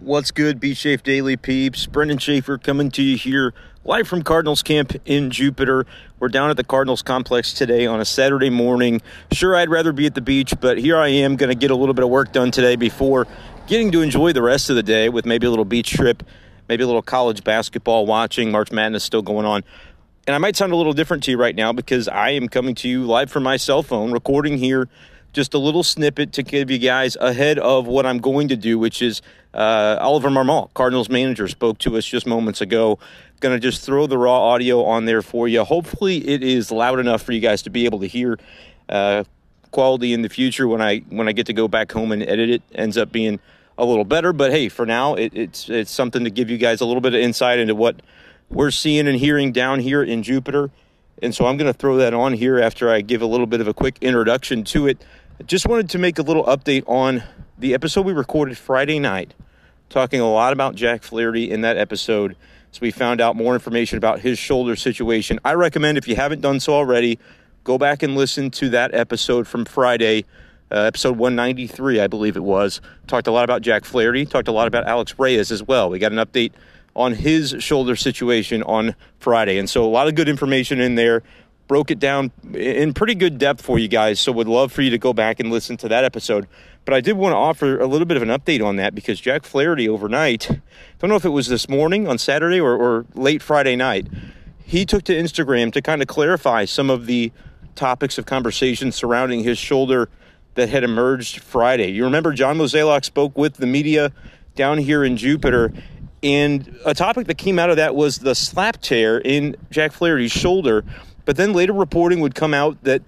What's good, Be Safe Daily peeps? Brendan Schaefer coming to you here live from Cardinals camp in Jupiter. We're down at the Cardinals complex today on a Saturday morning. Sure, I'd rather be at the beach, but here I am going to get a little bit of work done today before getting to enjoy the rest of the day with maybe a little beach trip, maybe a little college basketball watching. March Madness still going on. And I might sound a little different to you right now because I am coming to you live from my cell phone, recording here just a little snippet to give you guys ahead of what I'm going to do, which is uh, Oliver Marmol, Cardinals manager, spoke to us just moments ago. Going to just throw the raw audio on there for you. Hopefully, it is loud enough for you guys to be able to hear. Uh, quality in the future when I when I get to go back home and edit it ends up being a little better. But hey, for now, it, it's it's something to give you guys a little bit of insight into what we're seeing and hearing down here in Jupiter. And so I'm going to throw that on here after I give a little bit of a quick introduction to it. Just wanted to make a little update on the episode we recorded Friday night, talking a lot about Jack Flaherty in that episode. So we found out more information about his shoulder situation. I recommend, if you haven't done so already, go back and listen to that episode from Friday, uh, episode 193, I believe it was. Talked a lot about Jack Flaherty, talked a lot about Alex Reyes as well. We got an update on his shoulder situation on Friday. And so a lot of good information in there broke it down in pretty good depth for you guys. So would love for you to go back and listen to that episode. But I did want to offer a little bit of an update on that because Jack Flaherty overnight, I don't know if it was this morning on Saturday or, or late Friday night, he took to Instagram to kind of clarify some of the topics of conversation surrounding his shoulder that had emerged Friday. You remember John Mozeliak spoke with the media down here in Jupiter, and a topic that came out of that was the slap tear in Jack Flaherty's shoulder but then later reporting would come out that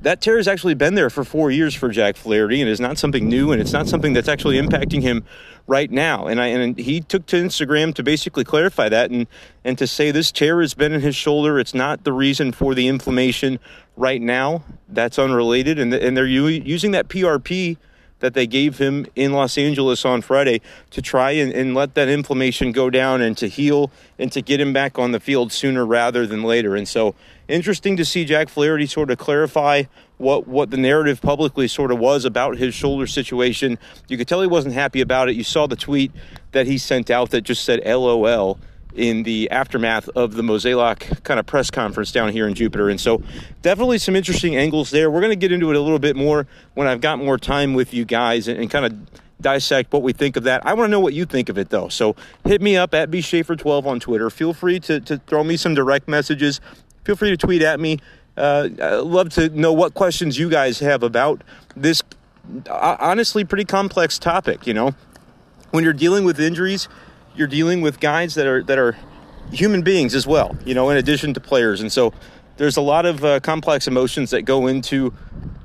that tear has actually been there for four years for Jack Flaherty and is not something new and it's not something that's actually impacting him right now. And I and he took to Instagram to basically clarify that and and to say this tear has been in his shoulder. It's not the reason for the inflammation right now. That's unrelated. And and they're using that PRP that they gave him in Los Angeles on Friday to try and, and, let that inflammation go down and to heal and to get him back on the field sooner rather than later. And so, interesting to see Jack Flaherty sort of clarify what, what the narrative publicly sort of was about his shoulder situation. You could tell he wasn't happy about it. You saw the tweet that he sent out that just said LOL in the aftermath of the Mozeliak kind of press conference down here in Jupiter. And so, definitely some interesting angles there. We're going to get into it a little bit more when I've got more time with you guys and, and kind of dissect what we think of that. I want to know what you think of it, though. So, hit me up at bschaefer12 on Twitter. Feel free to, to throw me some direct messages. Feel free to tweet at me. Uh, I'd love to know what questions you guys have about this uh, honestly pretty complex topic. You know, when you're dealing with injuries, you're dealing with guys that are that are human beings as well, you know, in addition to players. And so there's a lot of uh, complex emotions that go into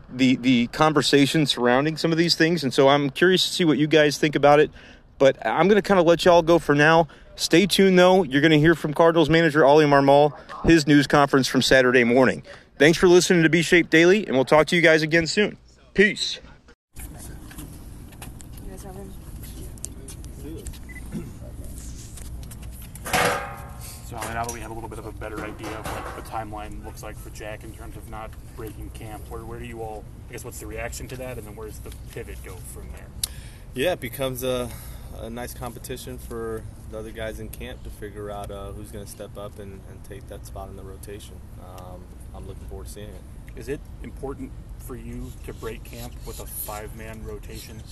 the the conversation surrounding some of these things. And so I'm curious to see what you guys think about it. But I'm going to kind of let y'all go for now. Stay tuned though. You're going to hear from Cardinals manager Ollie Marmol, his news conference from Saturday morning. Thanks for listening to B Shape Daily, and we'll talk to you guys again soon. Peace. So now that we have a little bit of a better idea of what the timeline looks like for Jack in terms of not breaking camp, where, where do you all, I guess, what's the reaction to that, and then where's the pivot go from there? Yeah, it becomes a, a nice competition for the other guys in camp to figure out uh, who's going to step up and, and, take that spot in the rotation. Um, I'm looking forward to seeing it. Is it important for you to break camp with a five-man rotation?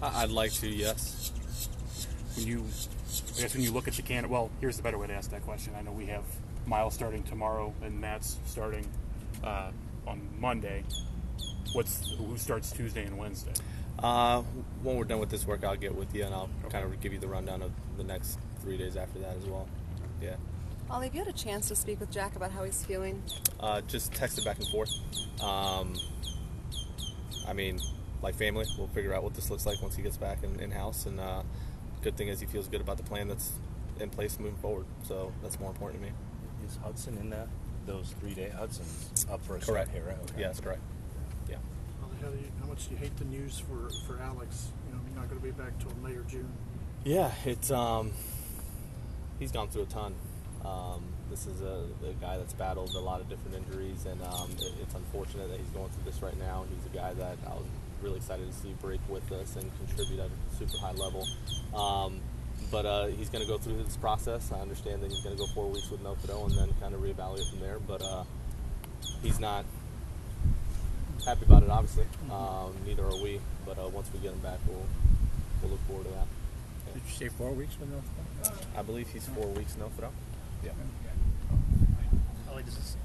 I'd like to, yes. When you I guess when you look at the can, well, here's the better way to ask that question. I know we have Miles starting tomorrow and Matz starting uh, on Monday. What's who starts Tuesday and Wednesday? Uh, when we're done with this work, I'll get with you and I'll okay. kind of give you the rundown of the next three days after that as well. Yeah. Ollie, have you had a chance to speak with Jack about how he's feeling? Uh, just texted back and forth. Um, I mean, like family, we'll figure out what this looks like once he gets back in, in house and. Uh, good thing is he feels good about the plan that's in place moving forward. So that's more important to me. Is Hudson in that those three day Hudson's up for a correct here, right? Okay. Yeah, that's correct. Yeah. How, you, how, much do you hate the news for, for Alex? You know, he's not going to be back till May or June. Yeah, it's um, he's gone through a ton. Um, this is a, a, guy that's battled a lot of different injuries, and um, it, it's unfortunate that he's going through this right now. He's a guy that I was really excited to see break with us and contribute at a super high level. Um, but uh, he's going to go through this process. I understand that he's going to go four weeks with no throw and then kind of reevaluate from there. But uh, he's not happy about it, obviously. Um, neither are we. But uh, once we get him back, we'll we'll look forward to that. Did you say four weeks with no I believe he's four weeks no throw. Yeah. Probably does this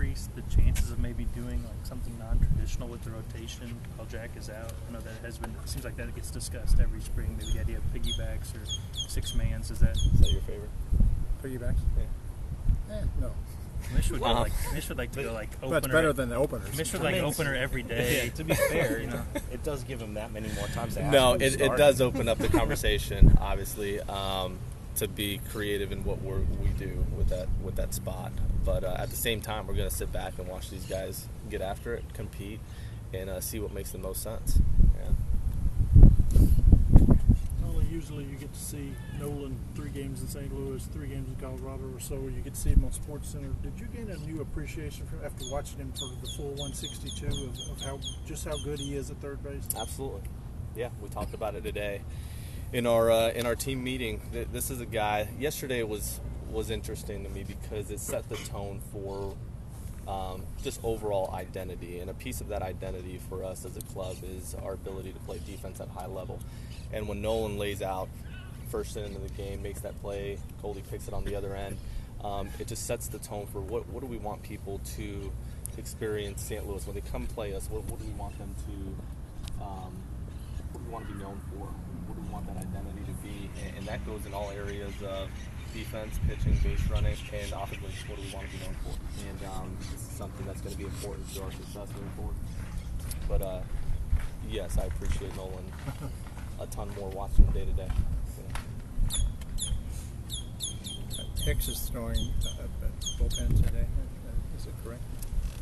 increase the chances of maybe doing like something non-traditional with the rotation while Jack is out? I know that has been. It seems like that gets discussed every spring. Maybe the idea of piggybacks or six mans. Is that Is that your favorite? piggybacks? Yeah. Eh, no. Mish would go like Mish would like to go like opener. But better than the openers. Mish would like I mean, opener every day. Yeah, to be fair, you know, it does give him that many more times to ask No, it, it does open up the conversation, obviously, um, to be creative in what we're, we do with that with that spot. But uh, at the same time, we're going to sit back and watch these guys get after it, compete, and uh, see what makes the most sense. Yeah. Only usually you get to see Nolan three games in St. Louis, three games in Colorado or so. You get to see him on Sports Center. Did you gain a new appreciation for after watching him for the full 162 of, of how just how good he is at third base? Absolutely. Yeah, we talked about it today in our uh, in our team meeting. This is a guy. Yesterday was was interesting to me because it set the tone for um, just overall identity, and a piece of that identity for us as a club is our ability to play defense at high level. And when Nolan lays out first inning of the game, makes that play, Goldie picks it on the other end. Um, it just sets the tone for what what do we want people to experience St. Louis when they come play us. What, what do we want them to um, what do we want to be known for? Want that identity to be? And, and that goes in all areas of defense, pitching, base running, and offensively. What do we want to be known for? And um, this is something that's going to be important to our success moving forward. But uh, yes, I appreciate Nolan a ton more watching him day to day. Hicks is throwing uh, bullpen today. Is it correct?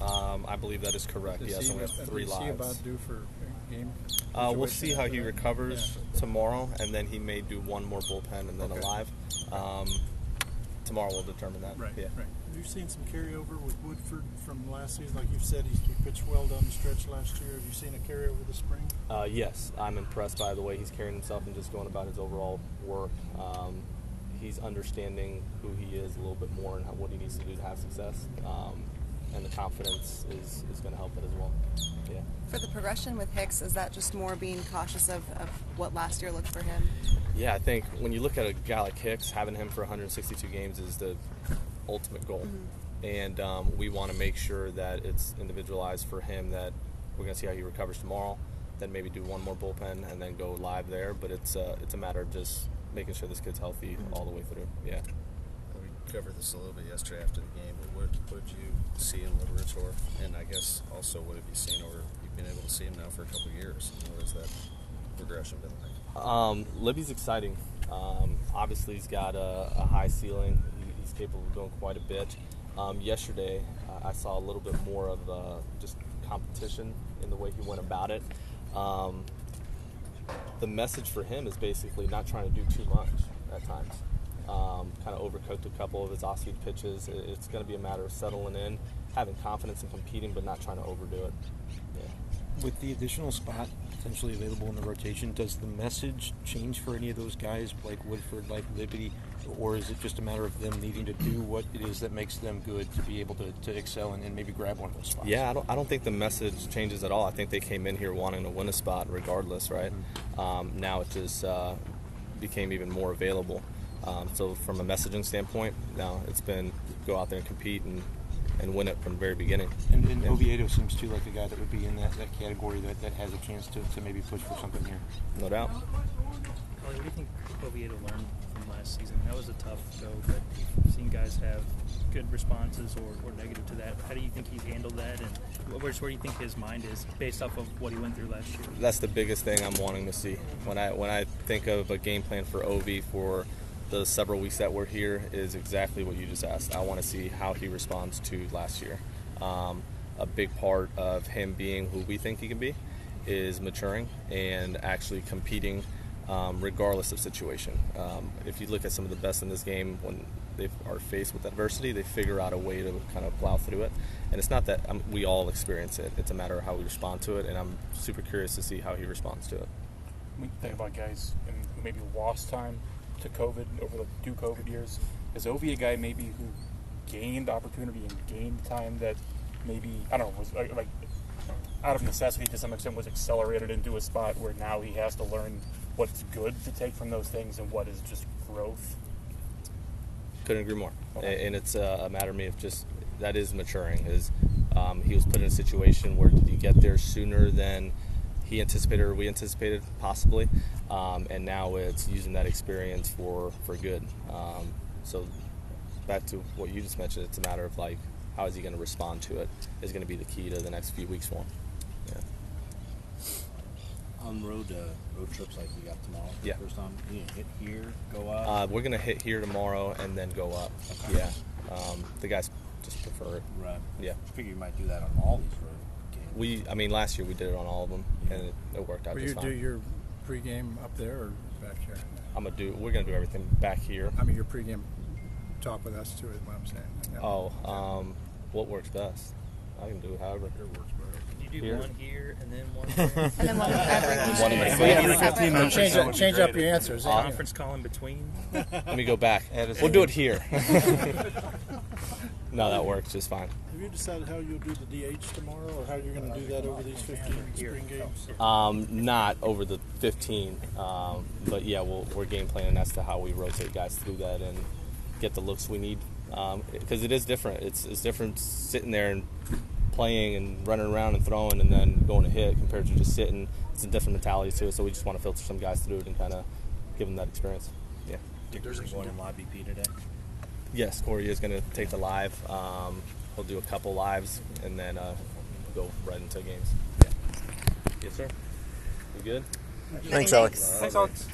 Um, I believe that is correct. Is yes, he, and we have uh, three is he lives. about due for game? Uh, we'll see how he recovers tomorrow, and then he may do one more bullpen and then Okay. a live. Um, tomorrow we'll determine that. Right, Yeah. right. Have you seen some carryover with Woodford from last season? Like you said, he, he pitched well down the stretch last year. Have you seen a carryover this spring? Uh, yes, I'm impressed by the way he's carrying himself and just going about his overall work. Um, he's understanding who he is a little bit more and how, what he needs to do to have success. Um, and the confidence is, is going to help it as well. Yeah. For the progression with Hicks, is that just more being cautious of, of what last year looked for him? Yeah, I think when you look at a guy like Hicks, having him for 162 games is the ultimate goal. And um, we want to make sure that it's individualized for him that we're going to see how he recovers tomorrow, then maybe do one more bullpen and then go live there. But it's, uh, it's a matter of just making sure this kid's healthy all the way through. Yeah. Covered this a little bit yesterday after the game, but what, what did you see in Liberatore? And I guess also what have you seen over, you've been able to see him now for a couple years. What has that progression been like? Um, Libby's exciting. Um, obviously, he's got a, a high ceiling. He's capable of doing quite a bit. Um, yesterday, I saw a little bit more of uh, just competition in the way he went about it. Um, the message for him is basically not trying to do too much at times. Um, kind of overcooked a couple of his off-speed pitches. It- It's going to be a matter of settling in, having confidence in competing, but not trying to overdo it. Yeah. With the additional spot potentially available in the rotation, does the message change for any of those guys like Woodford, like Liberty, or is it just a matter of them needing to do what it is that makes them good to be able to, to excel and, and maybe grab one of those spots? Yeah, I don't, I don't think the message changes at all. I think they came in here wanting to win a spot regardless, right? Um, now it just uh, became even more available. Um, so from a messaging standpoint, now it's been go out there and compete and, and win it from the very beginning. And, and Oviedo seems too like a guy that would be in that, that category that, that has a chance to, to maybe push for something here. No doubt. What do you think Oviedo learned from last season? That was a tough go, but you've seen guys have good responses or, or negative to that. How do you think he's handled that, and where, where do you think his mind is based off of what he went through last year? That's the biggest thing I'm wanting to see. When I when I think of a game plan for Ovi for the several weeks that we're here is exactly what you just asked. I want to see how he responds to last year. Um, a big part of him being who we think he can be is maturing and actually competing um, regardless of situation. Um, if you look at some of the best in this game, when they are faced with adversity, they figure out a way to kind of plow through it. And it's not that um, we all experience it; it's a matter of how we respond to it. And I'm super curious to see how he responds to it. We think about guys in, maybe lost time to COVID over the two COVID years. Is Ovi a guy maybe who gained opportunity and gained time that maybe I don't know was like, like out of necessity to some extent was accelerated into a spot where now he has to learn what's good to take from those things and what is just growth. Couldn't agree more. Okay. And it's a, a matter of me of just that is maturing. Is um, he was put in a situation where did he get there sooner than he anticipated or we anticipated possibly, um, and now it's using that experience for for good. Um, so back to what you just mentioned, it's a matter of like how is he going to respond to it is going to be the key to the next few weeks for him. Yeah. On road uh, road trips like you got tomorrow. Yeah. First time you hit here, go up. Uh, we're gonna hit here tomorrow and then go up. Okay. Yeah, um, the guys just prefer it. right. Yeah. I figure you might do that on all these road games. We, I mean, last year we did it on all of them, and it, it worked out Will just you fine. do your pregame up there or back here? I'm gonna do. We're gonna do everything back here. I mean, your pregame talk with us too is what I'm saying. Yeah. Oh, um, what works best? I can do it however. Your works better. Can you do Here. one here and then one there? And then one every One in the each- front. every- Fifteen every- minutes. Change, That up, change up your answers. Uh, yeah. Conference call in between. Let me go back. We'll do it here. no, that works just fine. Have you decided how you'll do the DH tomorrow, or how you're going to do that over these 15 spring games? Um, not over the 15, um, but yeah, we'll, we're game planning as to how we rotate guys through that and get the looks we need. Because it is different. It's, it's different sitting there and playing and running around and throwing and then going to hit compared to just sitting. It's a different mentality to it. So we just want to filter some guys through it and kind of give them that experience. Yeah. Dickerson going in live BP today. Yes, Corey is going to take the live. Um, he'll do a couple lives and then uh, go right into games. Yeah. Yes, sir. You good? Thanks, Alex. Thanks, Alex.